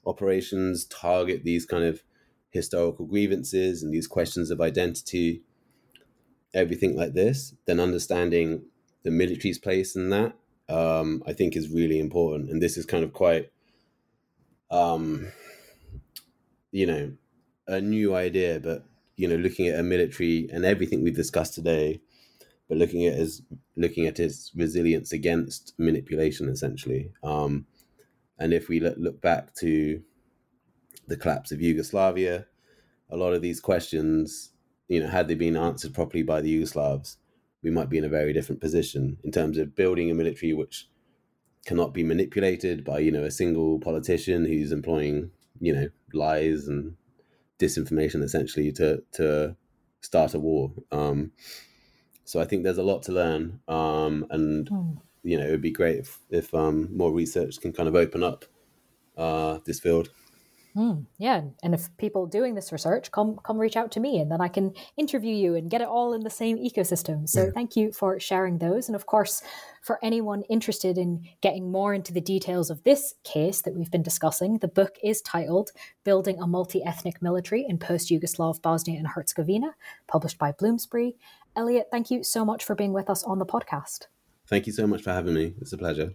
operations target these kind of historical grievances and these questions of identity, everything like this, then understanding the military's place in that, um, I think, is really important. And this is kind of quite, um, you know, a new idea, but you know, looking at a military and everything we've discussed today, but looking at as looking at its resilience against manipulation, essentially. Um, and if we look back to the collapse of Yugoslavia, a lot of these questions, you know, had they been answered properly by the Yugoslavs, we might be in a very different position in terms of building a military which cannot be manipulated by, you know, a single politician who's employing, you know, lies and disinformation essentially to to start a war. Um, so I think there's a lot to learn, um, and mm. you know, it would be great if, if um, more research can kind of open up uh, this field. Mm, yeah, and if people doing this research come come reach out to me, and then I can interview you and get it all in the same ecosystem. So yeah. thank you for sharing those, and of course, for anyone interested in getting more into the details of this case that we've been discussing, the book is titled "Building a Multi-Ethnic Military in Post-Yugoslav Bosnia and Herzegovina," published by Bloomsbury. Elliot, thank you so much for being with us on the podcast. Thank you so much for having me. It's a pleasure.